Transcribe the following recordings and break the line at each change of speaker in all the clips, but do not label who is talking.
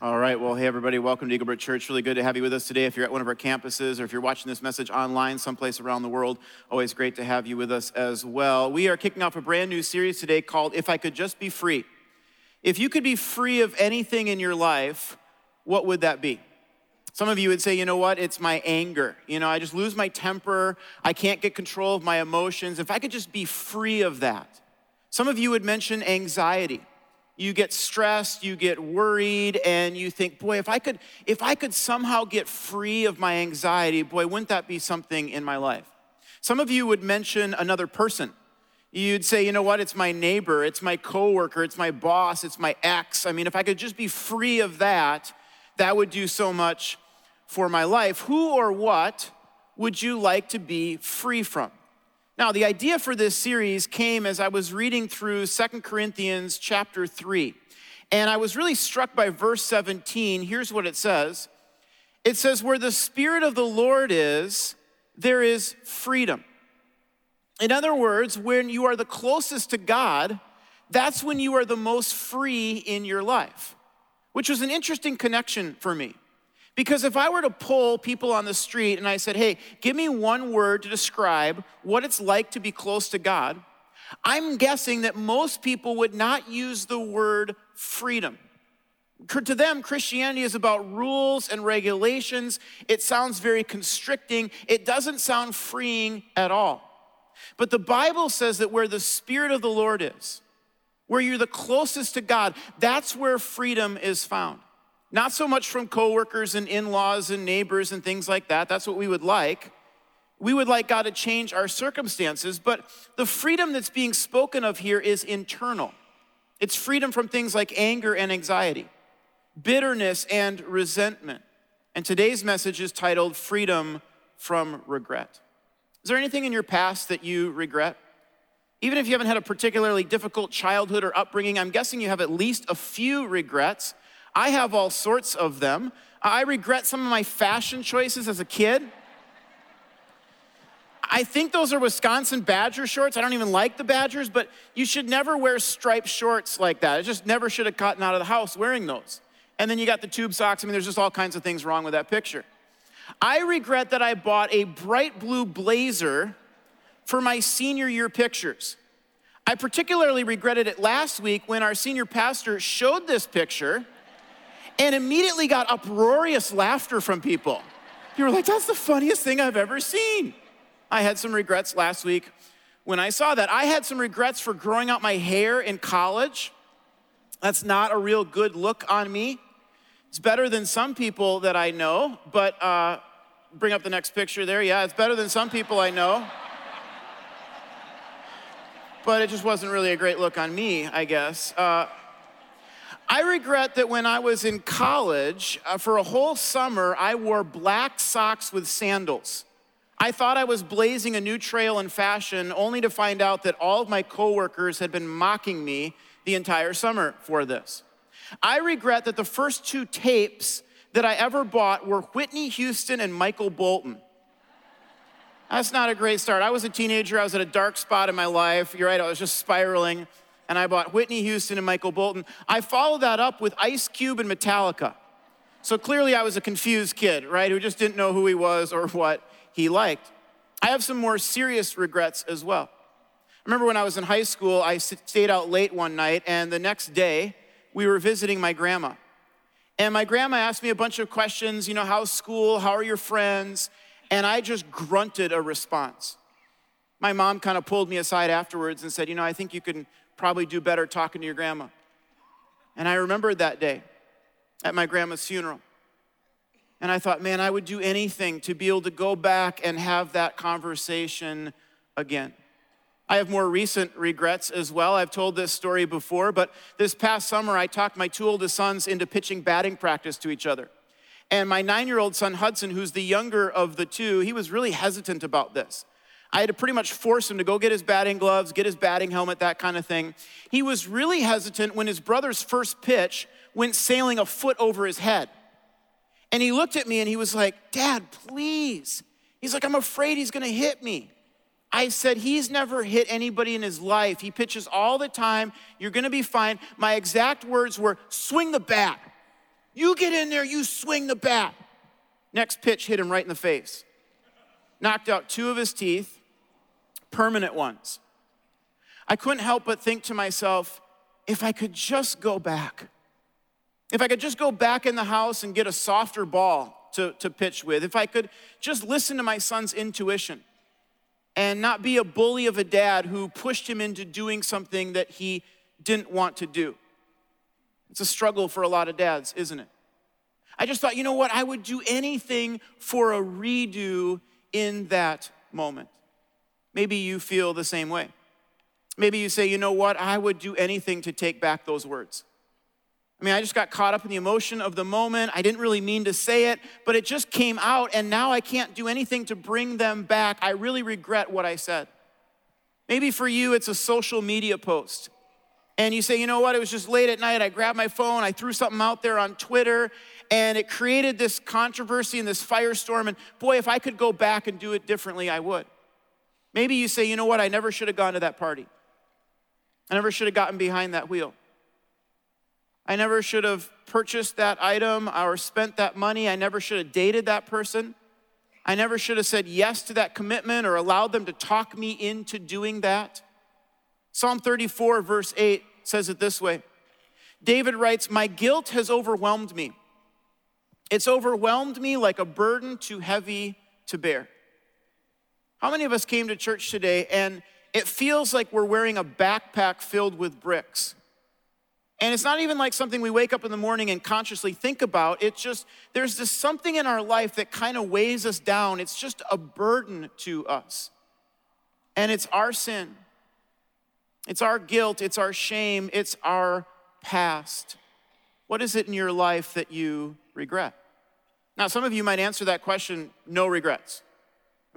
All right. Well, hey, everybody. Welcome to Eaglebrook Church. Really good to have you with us today. If you're at one of our campuses or if you're watching this message online someplace around the world, always great to have you with us as well. We are kicking off a brand new series today called If I Could Just Be Free. If you could be free of anything in your life, what would that be? Some of you would say, you know what? It's my anger. You know, I just lose my temper. I can't get control of my emotions. If I could just be free of that. Some of you would mention anxiety you get stressed, you get worried, and you think, boy, if I could, if I could somehow get free of my anxiety, boy, wouldn't that be something in my life? Some of you would mention another person. You'd say, you know what, it's my neighbor, it's my coworker, it's my boss, it's my ex. I mean, if I could just be free of that, that would do so much for my life. Who or what would you like to be free from? Now, the idea for this series came as I was reading through Second Corinthians chapter 3. And I was really struck by verse 17. Here's what it says It says, Where the Spirit of the Lord is, there is freedom. In other words, when you are the closest to God, that's when you are the most free in your life, which was an interesting connection for me. Because if I were to pull people on the street and I said, hey, give me one word to describe what it's like to be close to God, I'm guessing that most people would not use the word freedom. To them, Christianity is about rules and regulations. It sounds very constricting. It doesn't sound freeing at all. But the Bible says that where the Spirit of the Lord is, where you're the closest to God, that's where freedom is found. Not so much from coworkers and in laws and neighbors and things like that. That's what we would like. We would like God to change our circumstances, but the freedom that's being spoken of here is internal. It's freedom from things like anger and anxiety, bitterness and resentment. And today's message is titled Freedom from Regret. Is there anything in your past that you regret? Even if you haven't had a particularly difficult childhood or upbringing, I'm guessing you have at least a few regrets. I have all sorts of them. I regret some of my fashion choices as a kid. I think those are Wisconsin Badger shorts. I don't even like the Badgers, but you should never wear striped shorts like that. I just never should have gotten out of the house wearing those. And then you got the tube socks. I mean, there's just all kinds of things wrong with that picture. I regret that I bought a bright blue blazer for my senior year pictures. I particularly regretted it last week when our senior pastor showed this picture and immediately got uproarious laughter from people. You were like, that's the funniest thing I've ever seen. I had some regrets last week when I saw that. I had some regrets for growing out my hair in college. That's not a real good look on me. It's better than some people that I know, but uh, bring up the next picture there. Yeah, it's better than some people I know. but it just wasn't really a great look on me, I guess. Uh, I regret that when I was in college, uh, for a whole summer, I wore black socks with sandals. I thought I was blazing a new trail in fashion, only to find out that all of my coworkers had been mocking me the entire summer for this. I regret that the first two tapes that I ever bought were Whitney Houston and Michael Bolton. That's not a great start. I was a teenager, I was at a dark spot in my life. You're right, I was just spiraling and I bought Whitney Houston and Michael Bolton. I followed that up with Ice Cube and Metallica. So clearly I was a confused kid, right, who just didn't know who he was or what he liked. I have some more serious regrets as well. I remember when I was in high school, I stayed out late one night, and the next day we were visiting my grandma. And my grandma asked me a bunch of questions, you know, how's school? How are your friends? And I just grunted a response. My mom kind of pulled me aside afterwards and said, you know, I think you can probably do better talking to your grandma. And I remembered that day at my grandma's funeral. And I thought, man, I would do anything to be able to go back and have that conversation again. I have more recent regrets as well. I've told this story before, but this past summer I talked my two oldest sons into pitching batting practice to each other. And my nine year old son Hudson, who's the younger of the two, he was really hesitant about this. I had to pretty much force him to go get his batting gloves, get his batting helmet, that kind of thing. He was really hesitant when his brother's first pitch went sailing a foot over his head. And he looked at me and he was like, Dad, please. He's like, I'm afraid he's gonna hit me. I said, He's never hit anybody in his life. He pitches all the time. You're gonna be fine. My exact words were, swing the bat. You get in there, you swing the bat. Next pitch hit him right in the face. Knocked out two of his teeth, permanent ones. I couldn't help but think to myself, if I could just go back, if I could just go back in the house and get a softer ball to, to pitch with, if I could just listen to my son's intuition and not be a bully of a dad who pushed him into doing something that he didn't want to do. It's a struggle for a lot of dads, isn't it? I just thought, you know what? I would do anything for a redo in that moment. Maybe you feel the same way. Maybe you say, you know what? I would do anything to take back those words. I mean, I just got caught up in the emotion of the moment. I didn't really mean to say it, but it just came out, and now I can't do anything to bring them back. I really regret what I said. Maybe for you, it's a social media post. And you say, you know what, it was just late at night. I grabbed my phone, I threw something out there on Twitter, and it created this controversy and this firestorm. And boy, if I could go back and do it differently, I would. Maybe you say, you know what, I never should have gone to that party. I never should have gotten behind that wheel. I never should have purchased that item or spent that money. I never should have dated that person. I never should have said yes to that commitment or allowed them to talk me into doing that. Psalm 34, verse 8 says it this way David writes, My guilt has overwhelmed me. It's overwhelmed me like a burden too heavy to bear. How many of us came to church today and it feels like we're wearing a backpack filled with bricks? And it's not even like something we wake up in the morning and consciously think about. It's just, there's this something in our life that kind of weighs us down. It's just a burden to us. And it's our sin, it's our guilt, it's our shame, it's our past. What is it in your life that you regret? Now, some of you might answer that question no regrets.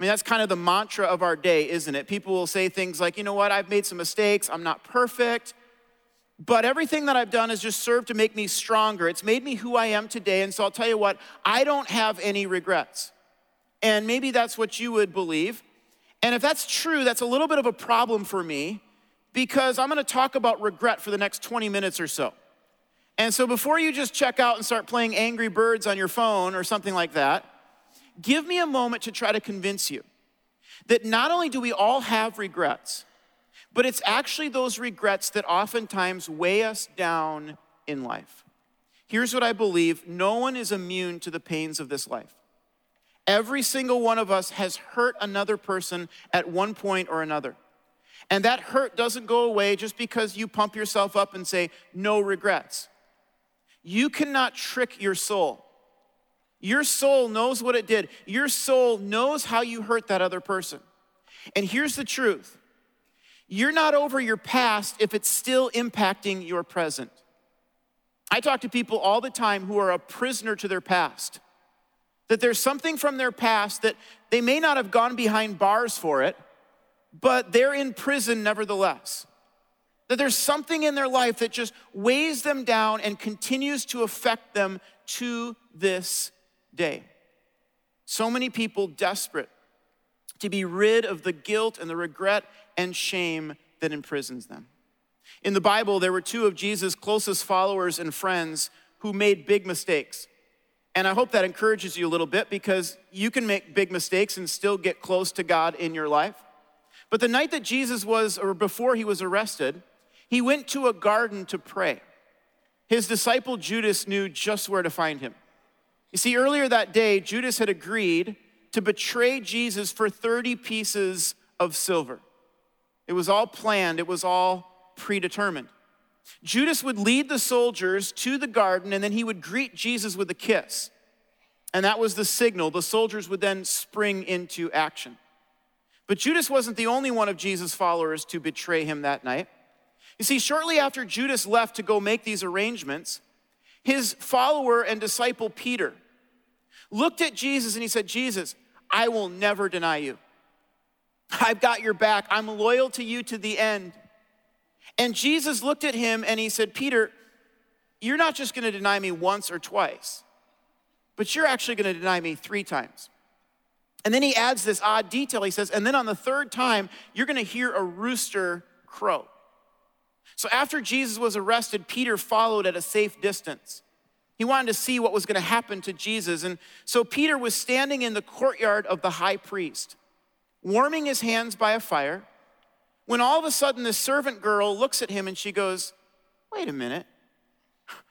I mean, that's kind of the mantra of our day, isn't it? People will say things like, you know what, I've made some mistakes, I'm not perfect. But everything that I've done has just served to make me stronger. It's made me who I am today. And so I'll tell you what, I don't have any regrets. And maybe that's what you would believe. And if that's true, that's a little bit of a problem for me because I'm gonna talk about regret for the next 20 minutes or so. And so before you just check out and start playing Angry Birds on your phone or something like that, give me a moment to try to convince you that not only do we all have regrets, but it's actually those regrets that oftentimes weigh us down in life. Here's what I believe no one is immune to the pains of this life. Every single one of us has hurt another person at one point or another. And that hurt doesn't go away just because you pump yourself up and say, no regrets. You cannot trick your soul. Your soul knows what it did. Your soul knows how you hurt that other person. And here's the truth you're not over your past if it's still impacting your present. I talk to people all the time who are a prisoner to their past. That there's something from their past that they may not have gone behind bars for it, but they're in prison nevertheless. That there's something in their life that just weighs them down and continues to affect them to this day. So many people desperate to be rid of the guilt and the regret and shame that imprisons them. In the Bible, there were two of Jesus' closest followers and friends who made big mistakes. And I hope that encourages you a little bit because you can make big mistakes and still get close to God in your life. But the night that Jesus was, or before he was arrested, he went to a garden to pray. His disciple Judas knew just where to find him. You see, earlier that day, Judas had agreed to betray Jesus for 30 pieces of silver. It was all planned, it was all predetermined. Judas would lead the soldiers to the garden and then he would greet Jesus with a kiss. And that was the signal. The soldiers would then spring into action. But Judas wasn't the only one of Jesus' followers to betray him that night. You see, shortly after Judas left to go make these arrangements, his follower and disciple Peter looked at Jesus and he said, Jesus, I will never deny you. I've got your back. I'm loyal to you to the end. And Jesus looked at him and he said, Peter, you're not just going to deny me once or twice, but you're actually going to deny me three times. And then he adds this odd detail. He says, and then on the third time, you're going to hear a rooster crow. So after Jesus was arrested, Peter followed at a safe distance. He wanted to see what was going to happen to Jesus. And so Peter was standing in the courtyard of the high priest, warming his hands by a fire, when all of a sudden the servant girl looks at him and she goes, Wait a minute.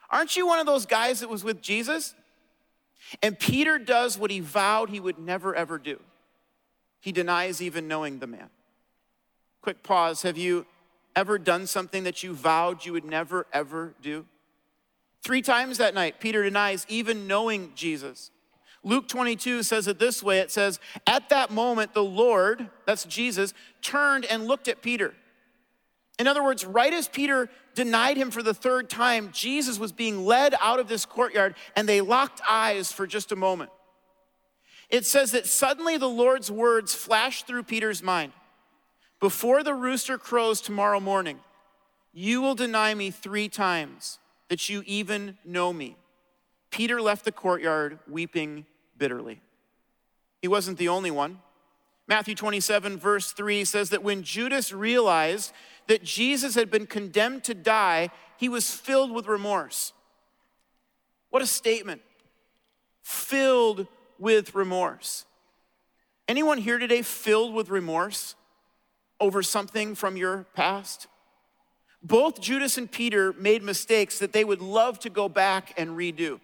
Aren't you one of those guys that was with Jesus? And Peter does what he vowed he would never ever do. He denies even knowing the man. Quick pause. Have you ever done something that you vowed you would never ever do? Three times that night, Peter denies even knowing Jesus. Luke 22 says it this way it says, At that moment, the Lord, that's Jesus, turned and looked at Peter. In other words, right as Peter denied him for the third time, Jesus was being led out of this courtyard and they locked eyes for just a moment. It says that suddenly the Lord's words flashed through Peter's mind Before the rooster crows tomorrow morning, you will deny me three times that you even know me. Peter left the courtyard weeping bitterly. He wasn't the only one. Matthew 27, verse 3 says that when Judas realized that Jesus had been condemned to die, he was filled with remorse. What a statement! Filled with remorse. Anyone here today filled with remorse over something from your past? Both Judas and Peter made mistakes that they would love to go back and redo.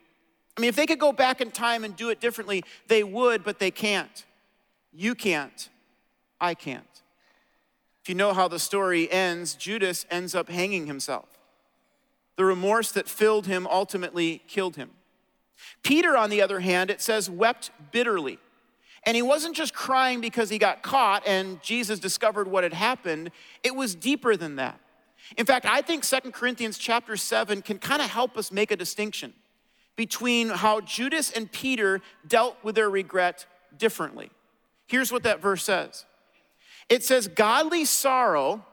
I mean, if they could go back in time and do it differently, they would, but they can't. You can't. I can't. If you know how the story ends, Judas ends up hanging himself. The remorse that filled him ultimately killed him. Peter, on the other hand, it says, wept bitterly. And he wasn't just crying because he got caught and Jesus discovered what had happened, it was deeper than that. In fact, I think Second Corinthians chapter 7 can kind of help us make a distinction between how Judas and Peter dealt with their regret differently. Here's what that verse says it says, Godly sorrow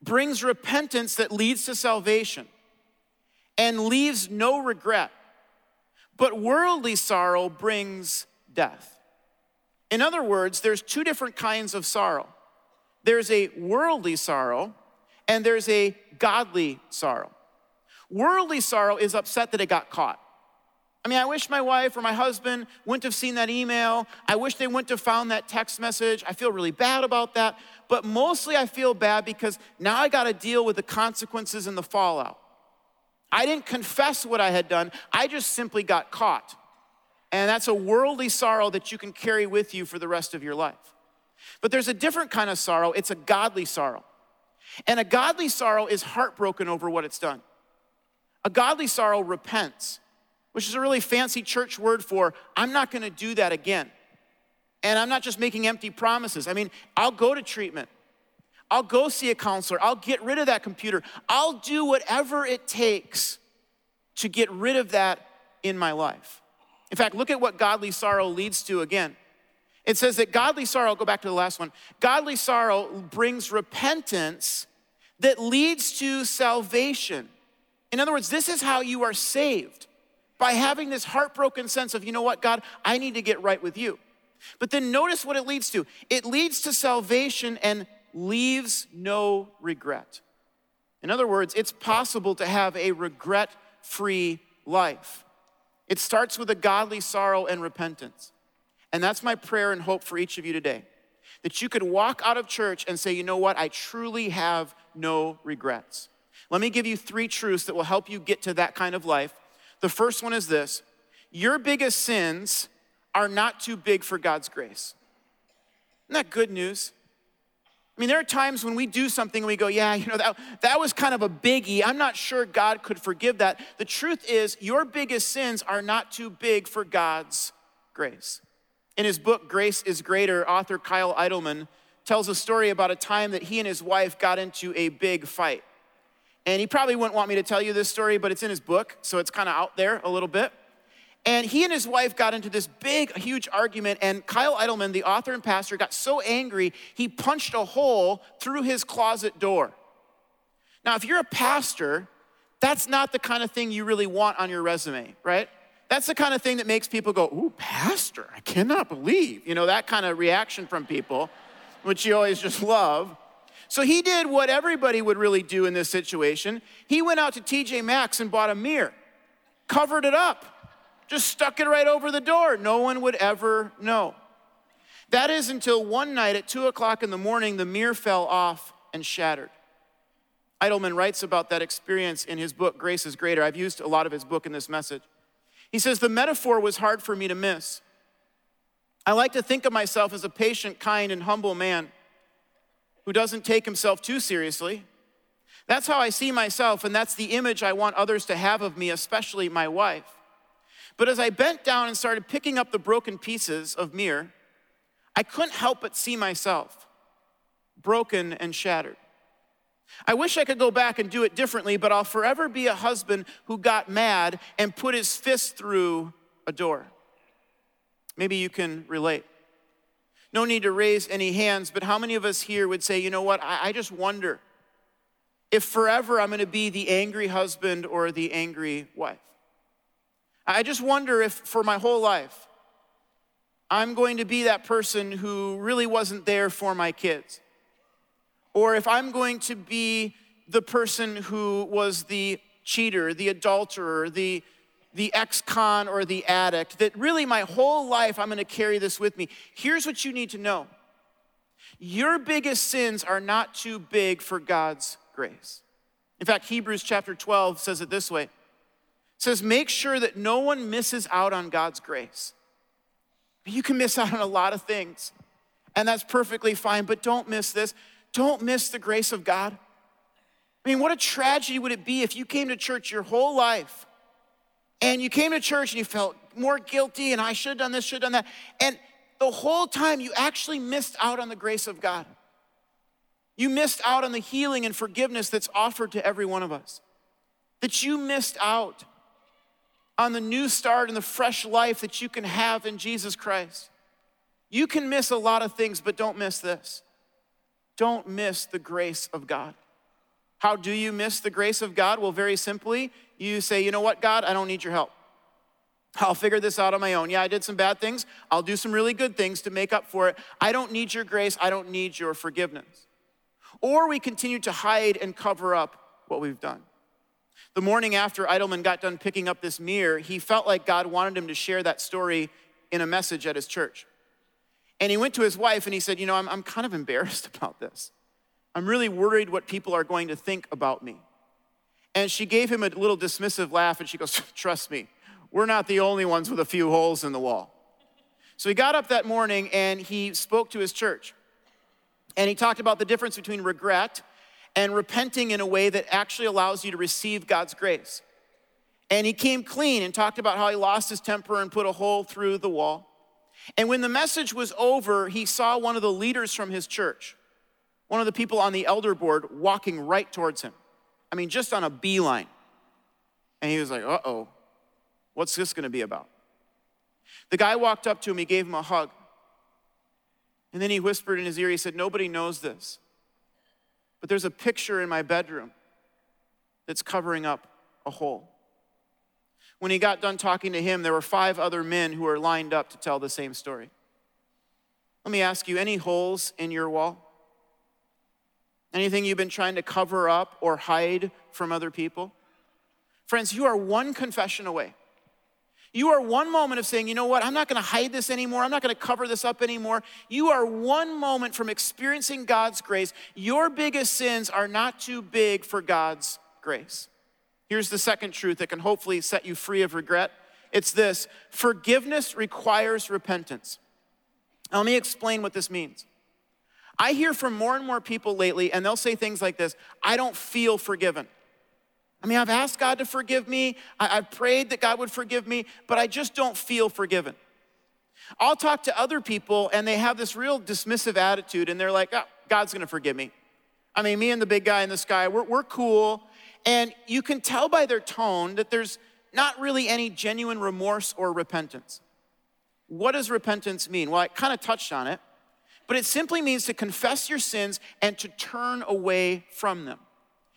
brings repentance that leads to salvation and leaves no regret, but worldly sorrow brings death. In other words, there's two different kinds of sorrow there's a worldly sorrow and there's a godly sorrow. Worldly sorrow is upset that it got caught. I mean, I wish my wife or my husband wouldn't have seen that email. I wish they wouldn't have found that text message. I feel really bad about that. But mostly I feel bad because now I got to deal with the consequences and the fallout. I didn't confess what I had done, I just simply got caught. And that's a worldly sorrow that you can carry with you for the rest of your life. But there's a different kind of sorrow, it's a godly sorrow. And a godly sorrow is heartbroken over what it's done. A godly sorrow repents, which is a really fancy church word for I'm not gonna do that again. And I'm not just making empty promises. I mean, I'll go to treatment. I'll go see a counselor. I'll get rid of that computer. I'll do whatever it takes to get rid of that in my life. In fact, look at what godly sorrow leads to again. It says that godly sorrow, go back to the last one. Godly sorrow brings repentance that leads to salvation. In other words, this is how you are saved by having this heartbroken sense of, you know what, God, I need to get right with you. But then notice what it leads to it leads to salvation and leaves no regret. In other words, it's possible to have a regret free life. It starts with a godly sorrow and repentance. And that's my prayer and hope for each of you today that you could walk out of church and say, you know what, I truly have no regrets. Let me give you three truths that will help you get to that kind of life. The first one is this your biggest sins are not too big for God's grace. Isn't that good news? I mean, there are times when we do something and we go, yeah, you know, that, that was kind of a biggie. I'm not sure God could forgive that. The truth is, your biggest sins are not too big for God's grace. In his book, Grace is Greater, author Kyle Idleman tells a story about a time that he and his wife got into a big fight. And he probably wouldn't want me to tell you this story, but it's in his book, so it's kind of out there a little bit. And he and his wife got into this big, huge argument, and Kyle Idleman, the author and pastor, got so angry, he punched a hole through his closet door. Now, if you're a pastor, that's not the kind of thing you really want on your resume, right? That's the kind of thing that makes people go, Ooh, pastor, I cannot believe. You know, that kind of reaction from people, which you always just love. So he did what everybody would really do in this situation. He went out to TJ Maxx and bought a mirror covered it up, just stuck it right over the door. No one would ever know. That is until one night at two o'clock in the morning, the mirror fell off and shattered. Idleman writes about that experience in his book, Grace is Greater. I've used a lot of his book in this message. He says, The metaphor was hard for me to miss. I like to think of myself as a patient, kind, and humble man who doesn't take himself too seriously. That's how I see myself, and that's the image I want others to have of me, especially my wife. But as I bent down and started picking up the broken pieces of mirror, I couldn't help but see myself broken and shattered. I wish I could go back and do it differently, but I'll forever be a husband who got mad and put his fist through a door. Maybe you can relate. No need to raise any hands, but how many of us here would say, you know what, I, I just wonder if forever I'm gonna be the angry husband or the angry wife? I just wonder if for my whole life, I'm going to be that person who really wasn't there for my kids. Or if I'm going to be the person who was the cheater, the adulterer, the, the ex con, or the addict, that really my whole life I'm gonna carry this with me. Here's what you need to know your biggest sins are not too big for God's grace. In fact, Hebrews chapter 12 says it this way. It says, make sure that no one misses out on God's grace. You can miss out on a lot of things, and that's perfectly fine, but don't miss this. Don't miss the grace of God. I mean, what a tragedy would it be if you came to church your whole life and you came to church and you felt more guilty and I should have done this, should have done that. And the whole time you actually missed out on the grace of God. You missed out on the healing and forgiveness that's offered to every one of us. That you missed out on the new start and the fresh life that you can have in Jesus Christ. You can miss a lot of things, but don't miss this. Don't miss the grace of God. How do you miss the grace of God? Well, very simply, you say, you know what, God, I don't need your help. I'll figure this out on my own. Yeah, I did some bad things. I'll do some really good things to make up for it. I don't need your grace. I don't need your forgiveness. Or we continue to hide and cover up what we've done. The morning after Idleman got done picking up this mirror, he felt like God wanted him to share that story in a message at his church. And he went to his wife and he said, You know, I'm, I'm kind of embarrassed about this. I'm really worried what people are going to think about me. And she gave him a little dismissive laugh and she goes, Trust me, we're not the only ones with a few holes in the wall. So he got up that morning and he spoke to his church. And he talked about the difference between regret and repenting in a way that actually allows you to receive God's grace. And he came clean and talked about how he lost his temper and put a hole through the wall. And when the message was over, he saw one of the leaders from his church, one of the people on the elder board, walking right towards him. I mean, just on a beeline. And he was like, uh oh, what's this gonna be about? The guy walked up to him, he gave him a hug. And then he whispered in his ear, he said, Nobody knows this, but there's a picture in my bedroom that's covering up a hole. When he got done talking to him, there were five other men who were lined up to tell the same story. Let me ask you any holes in your wall? Anything you've been trying to cover up or hide from other people? Friends, you are one confession away you are one moment of saying, you know what, I'm not gonna hide this anymore. I'm not gonna cover this up anymore. You are one moment from experiencing God's grace. Your biggest sins are not too big for God's grace. Here's the second truth that can hopefully set you free of regret it's this forgiveness requires repentance. Now, let me explain what this means. I hear from more and more people lately, and they'll say things like this I don't feel forgiven. I mean, I've asked God to forgive me, I, have prayed that God would forgive me, but I just don't feel forgiven. I'll talk to other people and they have this real dismissive attitude and they're like, oh, God's gonna forgive me. I mean, me and the big guy in the sky, we're, we're cool. And you can tell by their tone that there's not really any genuine remorse or repentance. What does repentance mean? Well, I kind of touched on it, but it simply means to confess your sins and to turn away from them.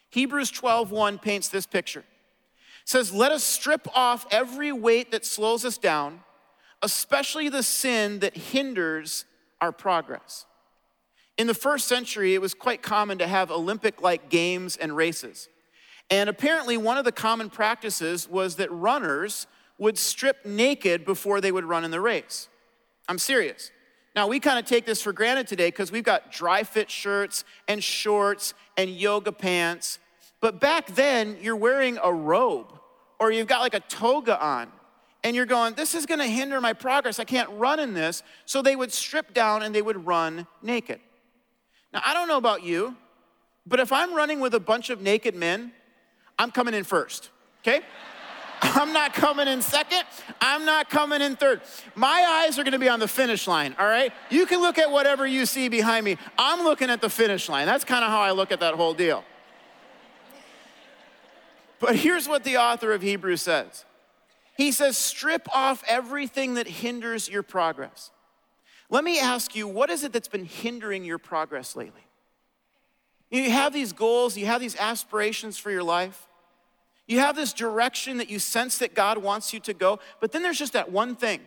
Hebrews 12:1 paints this picture. It says, "Let us strip off every weight that slows us down, especially the sin that hinders our progress." In the first century, it was quite common to have Olympic like games and races. And apparently, one of the common practices was that runners would strip naked before they would run in the race. I'm serious. Now, we kind of take this for granted today because we've got dry fit shirts and shorts and yoga pants. But back then, you're wearing a robe or you've got like a toga on and you're going, this is gonna hinder my progress. I can't run in this. So they would strip down and they would run naked. Now, I don't know about you, but if I'm running with a bunch of naked men, I'm coming in first, okay? I'm not coming in second. I'm not coming in third. My eyes are gonna be on the finish line, all right? You can look at whatever you see behind me. I'm looking at the finish line. That's kind of how I look at that whole deal. But here's what the author of Hebrews says He says, strip off everything that hinders your progress. Let me ask you, what is it that's been hindering your progress lately? You have these goals, you have these aspirations for your life. You have this direction that you sense that God wants you to go, but then there's just that one thing.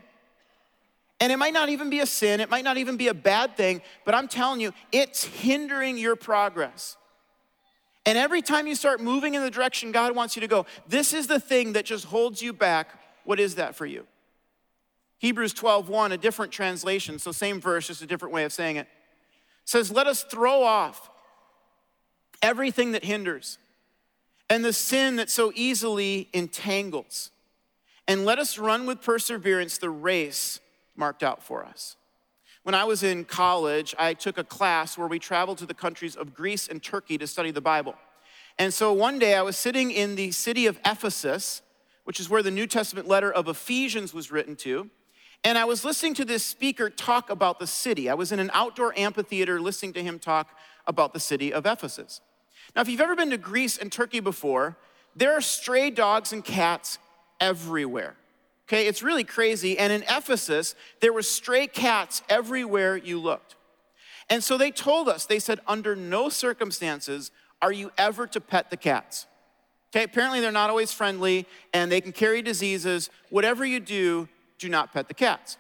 And it might not even be a sin, it might not even be a bad thing, but I'm telling you, it's hindering your progress. And every time you start moving in the direction God wants you to go, this is the thing that just holds you back. What is that for you? Hebrews 12:1, a different translation, so same verse, just a different way of saying it. Says, "Let us throw off everything that hinders and the sin that so easily entangles. And let us run with perseverance the race marked out for us. When I was in college, I took a class where we traveled to the countries of Greece and Turkey to study the Bible. And so one day I was sitting in the city of Ephesus, which is where the New Testament letter of Ephesians was written to. And I was listening to this speaker talk about the city. I was in an outdoor amphitheater listening to him talk about the city of Ephesus. Now, if you've ever been to Greece and Turkey before, there are stray dogs and cats everywhere. Okay, it's really crazy. And in Ephesus, there were stray cats everywhere you looked. And so they told us, they said, under no circumstances are you ever to pet the cats. Okay, apparently they're not always friendly and they can carry diseases. Whatever you do, do not pet the cats.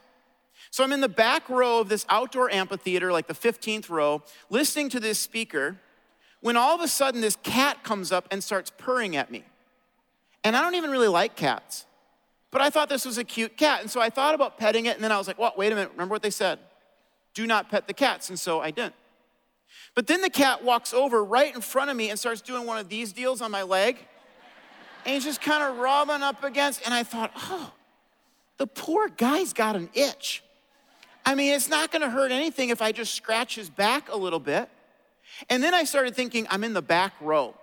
So I'm in the back row of this outdoor amphitheater, like the 15th row, listening to this speaker when all of a sudden this cat comes up and starts purring at me. And I don't even really like cats, but I thought this was a cute cat. And so I thought about petting it, and then I was like, what, wait a minute, remember what they said? Do not pet the cats. And so I didn't. But then the cat walks over right in front of me and starts doing one of these deals on my leg. And he's just kind of rubbing up against, and I thought, oh, the poor guy's got an itch. I mean, it's not gonna hurt anything if I just scratch his back a little bit. And then I started thinking, I'm in the back row.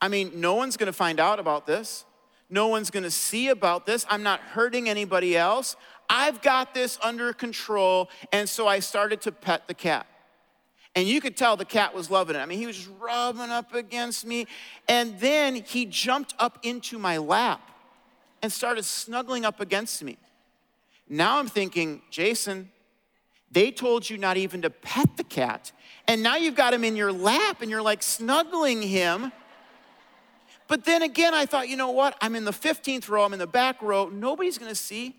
I mean, no one's gonna find out about this. No one's gonna see about this. I'm not hurting anybody else. I've got this under control. And so I started to pet the cat. And you could tell the cat was loving it. I mean, he was just rubbing up against me. And then he jumped up into my lap and started snuggling up against me. Now I'm thinking, Jason, they told you not even to pet the cat. And now you've got him in your lap and you're like snuggling him. But then again, I thought, you know what? I'm in the 15th row, I'm in the back row. Nobody's gonna see.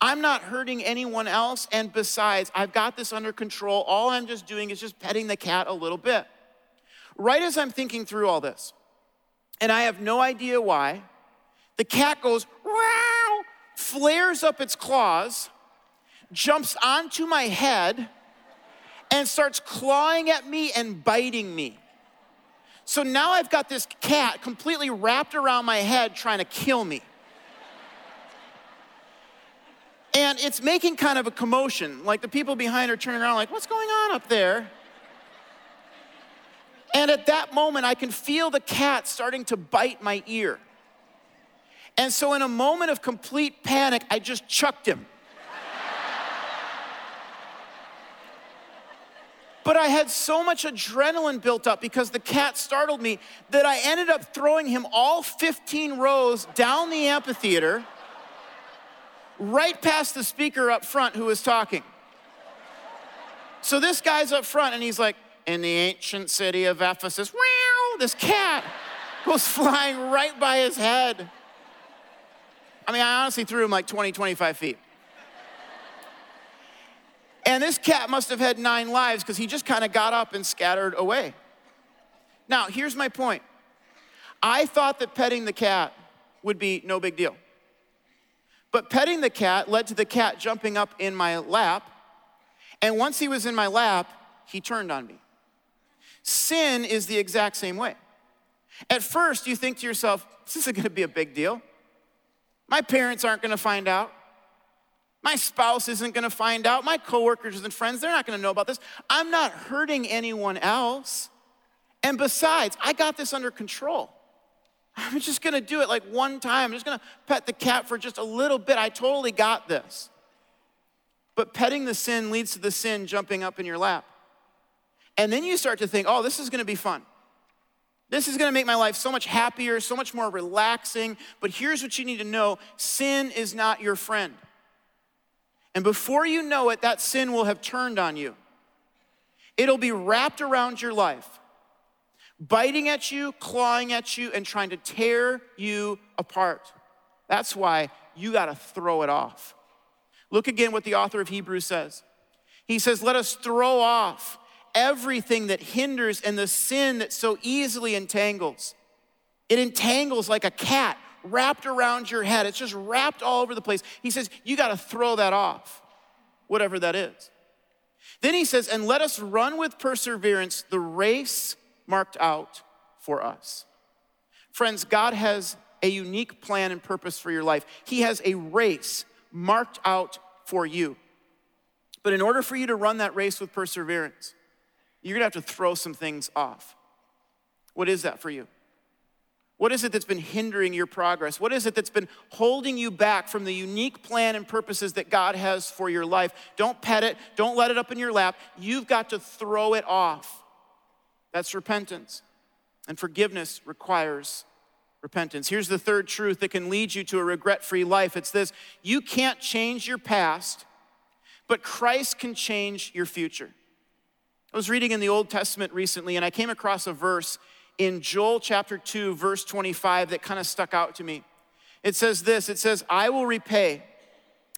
I'm not hurting anyone else. And besides, I've got this under control. All I'm just doing is just petting the cat a little bit. Right as I'm thinking through all this, and I have no idea why, the cat goes, wow, flares up its claws, jumps onto my head, and starts clawing at me and biting me. So now I've got this cat completely wrapped around my head trying to kill me. And it's making kind of a commotion. Like the people behind are turning around, like, what's going on up there? And at that moment, I can feel the cat starting to bite my ear. And so, in a moment of complete panic, I just chucked him. But I had so much adrenaline built up because the cat startled me that I ended up throwing him all 15 rows down the amphitheater, right past the speaker up front who was talking. So this guy's up front and he's like, In the ancient city of Ephesus, wow, this cat goes flying right by his head. I mean, I honestly threw him like 20, 25 feet. And this cat must have had nine lives because he just kind of got up and scattered away. Now, here's my point I thought that petting the cat would be no big deal. But petting the cat led to the cat jumping up in my lap. And once he was in my lap, he turned on me. Sin is the exact same way. At first, you think to yourself, this isn't gonna be a big deal. My parents aren't gonna find out. My spouse isn't gonna find out. My coworkers and friends, they're not gonna know about this. I'm not hurting anyone else. And besides, I got this under control. I'm just gonna do it like one time. I'm just gonna pet the cat for just a little bit. I totally got this. But petting the sin leads to the sin jumping up in your lap. And then you start to think, oh, this is gonna be fun. This is gonna make my life so much happier, so much more relaxing. But here's what you need to know sin is not your friend. And before you know it, that sin will have turned on you. It'll be wrapped around your life biting at you, clawing at you, and trying to tear you apart. That's why you got to throw it off. Look again what the author of Hebrews says. He says, Let us throw off everything that hinders and the sin that so easily entangles. It entangles like a cat wrapped around your head, it's just wrapped all over the place. He says, You got to throw that off, whatever that is. Then he says, And let us run with perseverance the race marked out for us. Friends, God has a unique plan and purpose for your life. He has a race marked out for you. But in order for you to run that race with perseverance, you're gonna have to throw some things off. What is that for you? What is it that's been hindering your progress? What is it that's been holding you back from the unique plan and purposes that God has for your life? Don't pet it, don't let it up in your lap. You've got to throw it off. That's repentance. And forgiveness requires repentance. Here's the third truth that can lead you to a regret free life it's this you can't change your past, but Christ can change your future. I was reading in the Old Testament recently, and I came across a verse in Joel chapter 2, verse 25, that kind of stuck out to me. It says this it says, I will repay.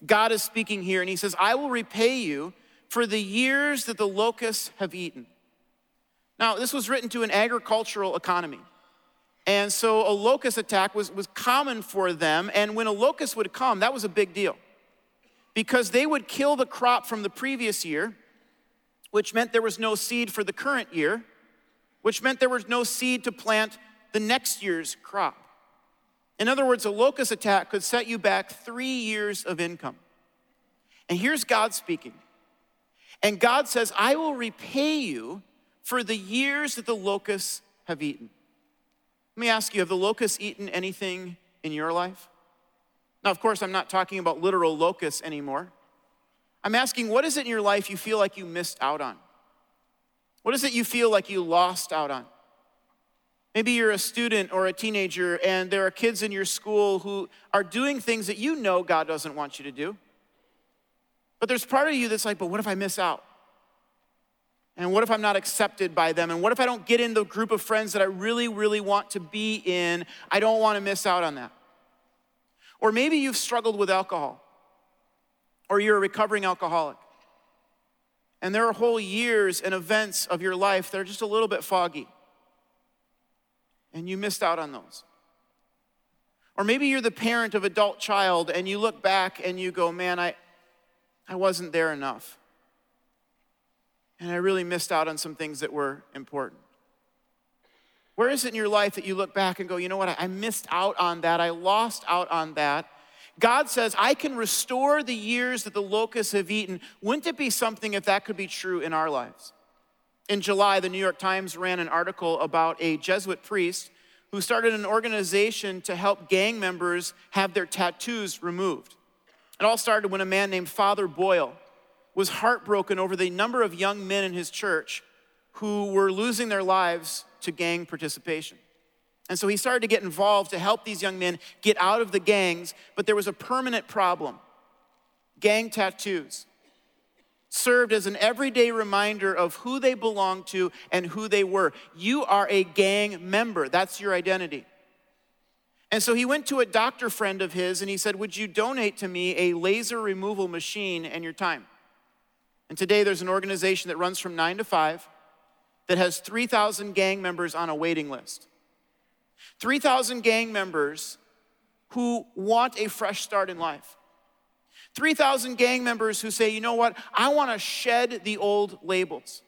God is speaking here, and He says, I will repay you for the years that the locusts have eaten now, this was written to an agricultural economy. And so a locust attack was, was common for them. And when a locust would come, that was a big deal because they would kill the crop from the previous year, which meant there was no seed for the current year, which meant there was no seed to plant the next year's crop. In other words, a locust attack could set you back three years of income. And here's God speaking. And God says, I will repay you for the years that the locusts have eaten. Let me ask you have the locusts eaten anything in your life? Now, of course, I'm not talking about literal locusts anymore. I'm asking, what is it in your life you feel like you missed out on? What is it you feel like you lost out on? Maybe you're a student or a teenager and there are kids in your school who are doing things that you know God doesn't want you to do. But there's part of you that's like, but what if I miss out? And what if I'm not accepted by them? And what if I don't get in the group of friends that I really, really want to be in? I don't want to miss out on that. Or maybe you've struggled with alcohol, or you're a recovering alcoholic. And there are whole years and events of your life that are just a little bit foggy. And you missed out on those. Or maybe you're the parent of adult child and you look back and you go, man, I, I wasn't there enough. And I really missed out on some things that were important. Where is it in your life that you look back and go, you know what, I missed out on that, I lost out on that? God says, I can restore the years that the locusts have eaten. Wouldn't it be something if that could be true in our lives? In July, the New York Times ran an article about a Jesuit priest who started an organization to help gang members have their tattoos removed. It all started when a man named Father Boyle was heartbroken over the number of young men in his church who were losing their lives to gang participation. And so he started to get involved to help these young men get out of the gangs, but there was a permanent problem. Gang tattoos served as an everyday reminder of who they belonged to and who they were. You are a gang member, that's your identity. And so he went to a doctor friend of his and he said, Would you donate to me a laser removal machine and your time? And today there's an organization that runs from 9 to 5 that has 3,000 gang members on a waiting list. 3,000 gang members who want a fresh start in life. 3,000 gang members who say, you know what, I want to shed the old labels.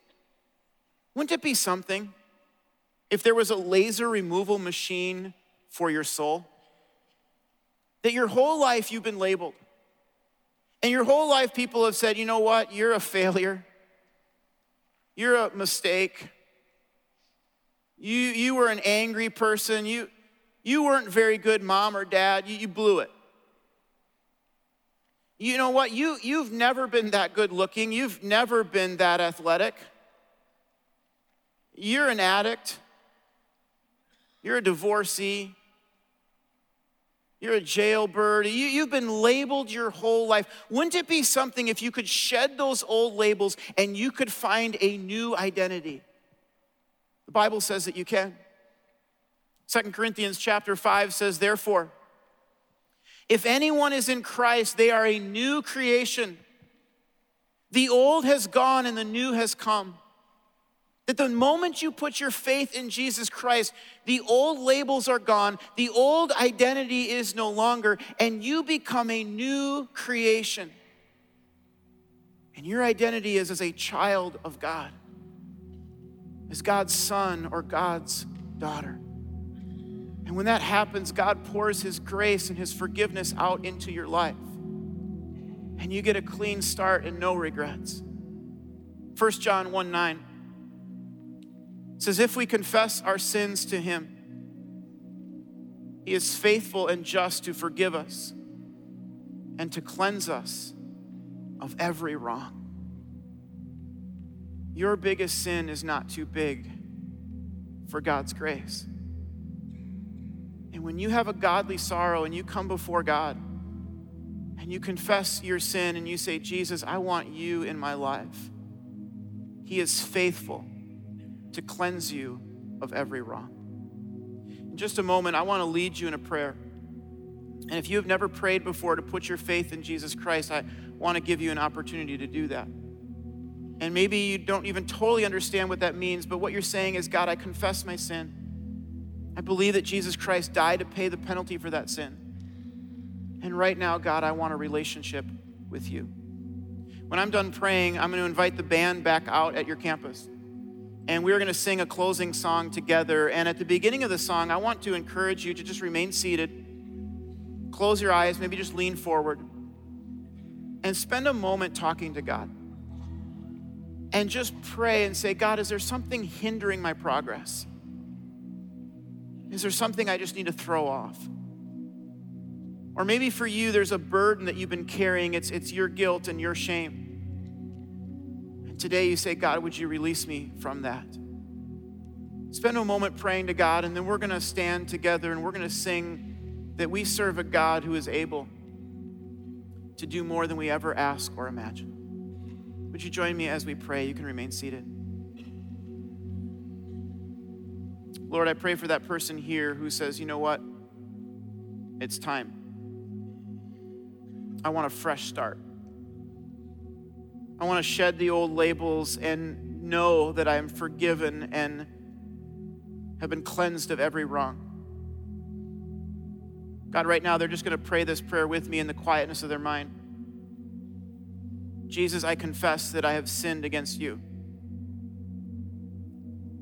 Wouldn't it be something if there was a laser removal machine for your soul? That your whole life you've been labeled. And your whole life people have said, you know what, you're a failure. You're a mistake. You, you were an angry person. You, you weren't very good mom or dad. You, you blew it. You know what? You, you've never been that good looking. You've never been that athletic. You're an addict. You're a divorcee. You're a jailbird. You, you've been labeled your whole life. Wouldn't it be something if you could shed those old labels and you could find a new identity? The Bible says that you can. Second Corinthians chapter 5 says, Therefore, if anyone is in Christ, they are a new creation. The old has gone and the new has come. That the moment you put your faith in Jesus Christ, the old labels are gone, the old identity is no longer, and you become a new creation. And your identity is as a child of God, as God's son or God's daughter. And when that happens, God pours His grace and His forgiveness out into your life. And you get a clean start and no regrets. 1 John 1 9 says, If we confess our sins to him, he is faithful and just to forgive us and to cleanse us of every wrong. Your biggest sin is not too big for God's grace. And when you have a godly sorrow and you come before God and you confess your sin and you say, Jesus, I want you in my life, He is faithful to cleanse you of every wrong. In just a moment, I want to lead you in a prayer. And if you have never prayed before to put your faith in Jesus Christ, I want to give you an opportunity to do that. And maybe you don't even totally understand what that means, but what you're saying is, God, I confess my sin. I believe that Jesus Christ died to pay the penalty for that sin. And right now, God, I want a relationship with you. When I'm done praying, I'm going to invite the band back out at your campus and we're going to sing a closing song together. And at the beginning of the song, I want to encourage you to just remain seated, close your eyes, maybe just lean forward, and spend a moment talking to God. And just pray and say, God, is there something hindering my progress? Is there something I just need to throw off? Or maybe for you, there's a burden that you've been carrying. It's, it's your guilt and your shame. And Today you say, God, would you release me from that? Spend a moment praying to God, and then we're going to stand together and we're going to sing that we serve a God who is able to do more than we ever ask or imagine. Would you join me as we pray? You can remain seated. Lord, I pray for that person here who says, you know what? It's time. I want a fresh start. I want to shed the old labels and know that I am forgiven and have been cleansed of every wrong. God, right now, they're just going to pray this prayer with me in the quietness of their mind. Jesus, I confess that I have sinned against you.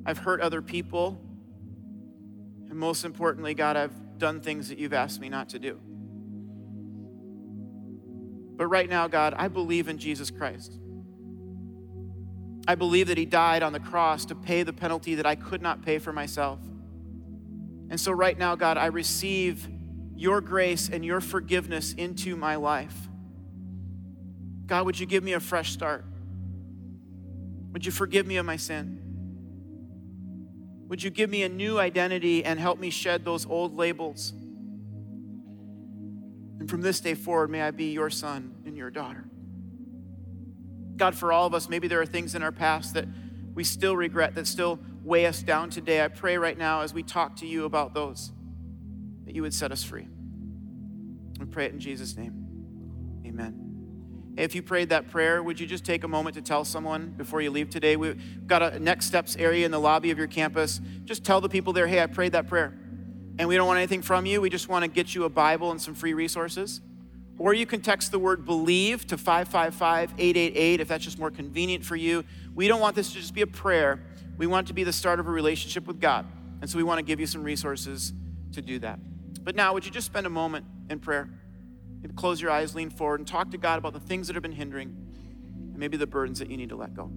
I've hurt other people. And most importantly, God, I've done things that you've asked me not to do. But right now, God, I believe in Jesus Christ. I believe that He died on the cross to pay the penalty that I could not pay for myself. And so, right now, God, I receive your grace and your forgiveness into my life. God, would you give me a fresh start? Would you forgive me of my sin? Would you give me a new identity and help me shed those old labels? And from this day forward, may I be your son and your daughter. God, for all of us, maybe there are things in our past that we still regret, that still weigh us down today. I pray right now as we talk to you about those, that you would set us free. We pray it in Jesus' name. Amen. If you prayed that prayer, would you just take a moment to tell someone before you leave today? We've got a next steps area in the lobby of your campus. Just tell the people there, hey, I prayed that prayer.
and we don't want anything from you, we just want to get you a Bible and some free resources. Or you can text the word believe to 555 888 if that's just more convenient for you. We don't want this to just be a prayer. We want it to be the start of a relationship with God. And so we want to give you some resources to do that. But now, would you just spend a moment in prayer? Maybe close your eyes, lean forward, and talk to God about the things that have been hindering and maybe the burdens that you need to let go.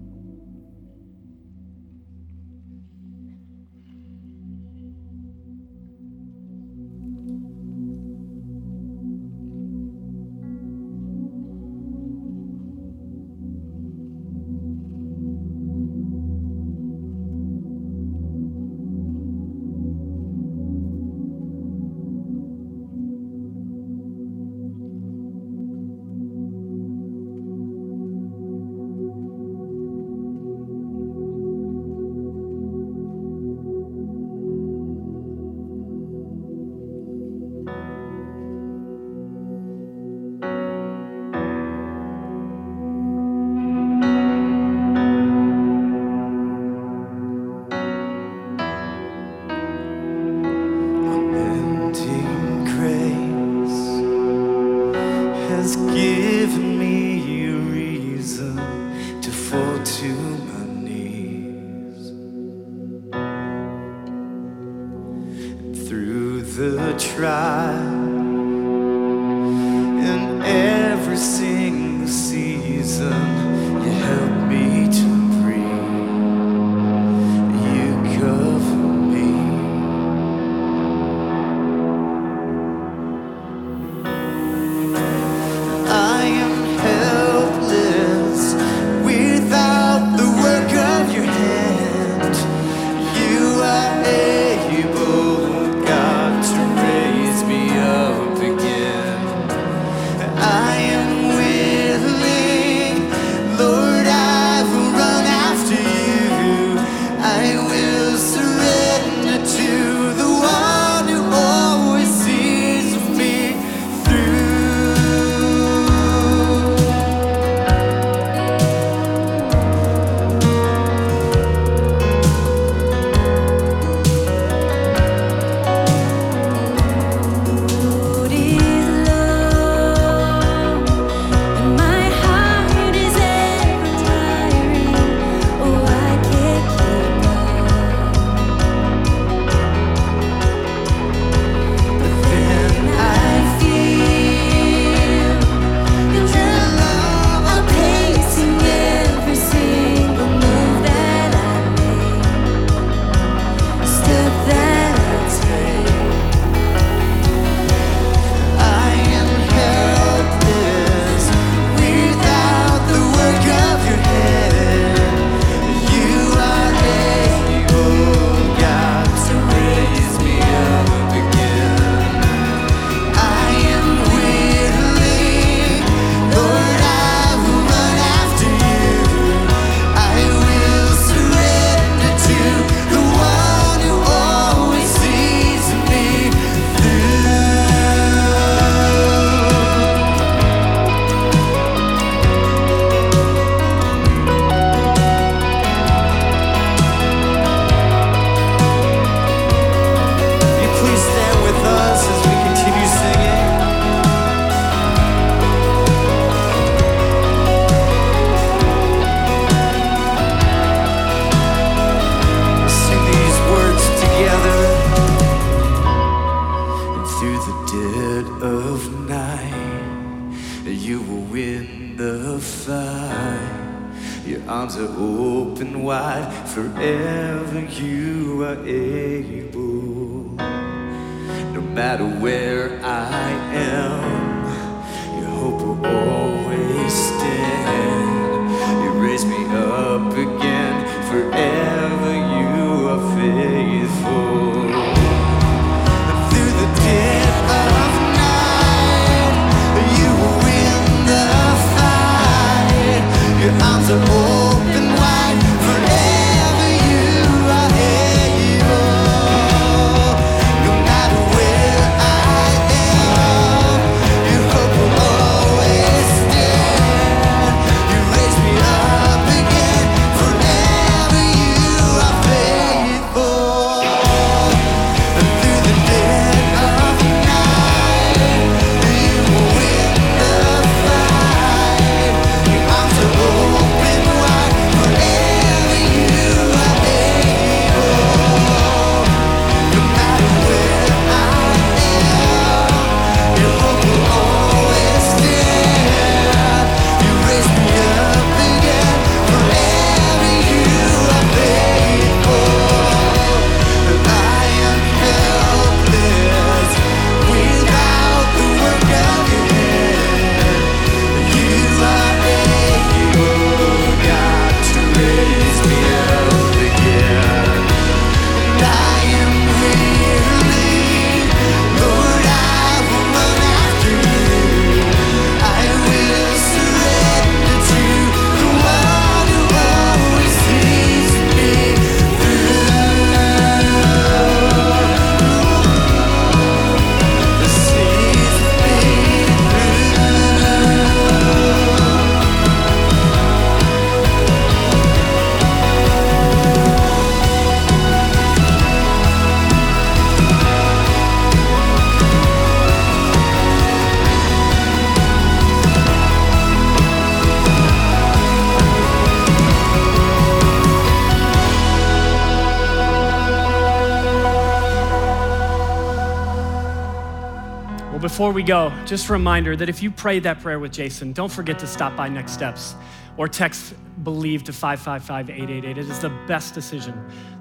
Before we go, just a reminder that if you prayed that prayer with Jason, don't forget to stop by Next Steps or text believe to 555 888. It is the best decision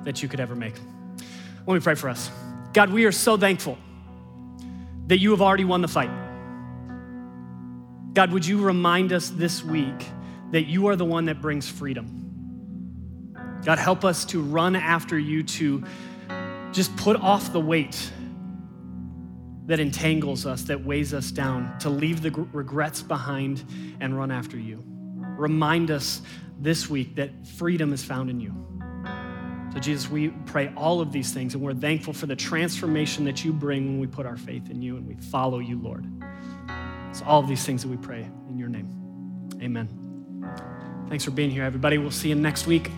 that you could ever make. Let me pray for us. God, we are so thankful that you have already won the fight. God, would you remind us this week that you are the one that brings freedom? God, help us to run after you, to just put off the weight that entangles us, that weighs us down, to leave the regrets behind and run after you. Remind us this week that freedom is found in you. So, Jesus, we pray all of these things, and we're thankful for the transformation that you bring when we put our faith in you and we follow you, Lord. So, all of these things that we pray in your name. Amen. Thanks for being here, everybody. We'll see you next week.